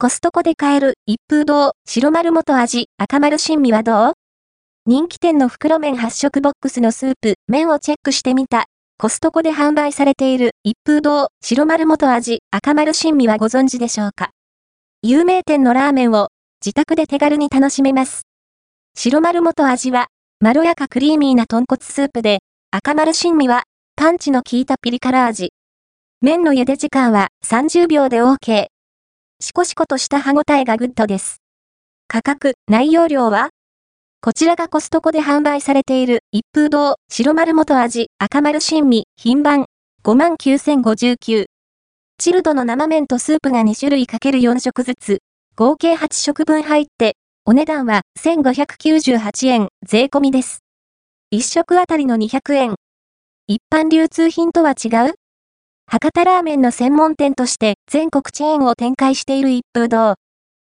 コストコで買える一風堂白丸元味赤丸新味はどう？人気店の袋麺8色ボックスのスープ、麺をチェックしてみた。コストコで販売されている一風堂白丸元味赤丸新味はご存知でしょうか？有名店のラーメンを自宅で手軽に楽しめます。白丸元味はまろやかクリーミーな豚骨スープで赤丸新味はパンチの効いたピリ辛味。麺の茹で時間は30秒で OK。シコシコとした歯ごたえがグッドです。価格、内容量は？こちらがコストコで販売されている一風堂白丸元味赤丸新味品番59,059。チルドの生麺とスープが2種類かける4食ずつ、合計8食分入って、お値段は1598円税込みです。1食あたりの200円。一般流通品とは違う？博多ラーメンの専門店として全国チェーンを展開している一風堂。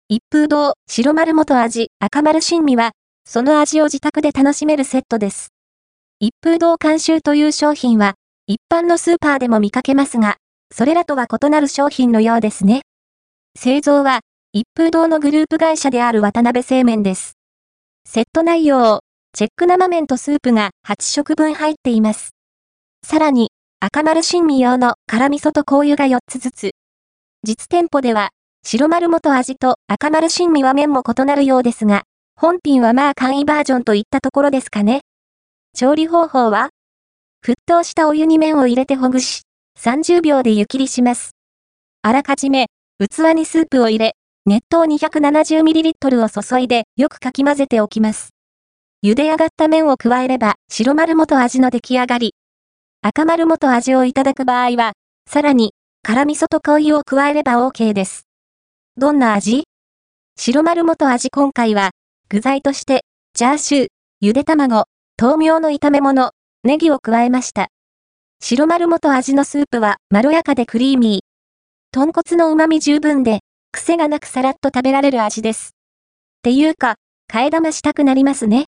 一風堂白丸元味赤丸新味はその味を自宅で楽しめるセットです。一風堂監修という商品は、一般のスーパーでも見かけますが、それらとは異なる商品のようですね。製造は、一風堂のグループ会社である渡辺製麺です。セット内容、チェック生麺とスープが8食分入っています。さらに、赤丸新味用の辛味噌と香油が4つずつ。実店舗では、白丸元味と赤丸新味は麺も異なるようですが、本品はまあ簡易バージョンといったところですかね。調理方法は沸騰したお湯に麺を入れてほぐし、30秒で湯切りします。あらかじめ、器にスープを入れ、熱湯 270ml を注いでよくかき混ぜておきます。茹で上がった麺を加えれば白丸元味の出来上がり。赤丸元味をいただく場合は、さらに、辛味噌と香油を加えれば OK です。どんな味？白丸元味今回は、具材として、チャーシュー、ゆで卵、豆苗の炒め物、ネギを加えました。白丸元味のスープはまろやかでクリーミー。豚骨の旨味十分で、癖がなくさらっと食べられる味です。っていうか、替え玉したくなりますね。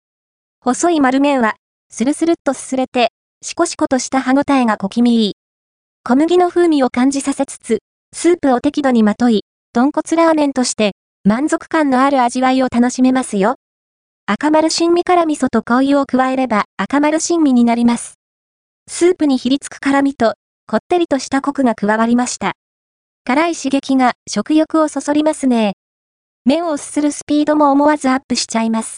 細い丸麺は、スルスルっとすすれて、シコシコとした歯ごたえが小気味いい。小麦の風味を感じさせつつ、スープを適度にまとい、豚骨ラーメンとして満足感のある味わいを楽しめますよ。赤丸新味辛味噌と香油を加えれば赤丸新味になります。スープにひりつく辛味と、こってりとしたコクが加わりました。辛い刺激が食欲をそそりますね。麺をすするスピードも思わずアップしちゃいます。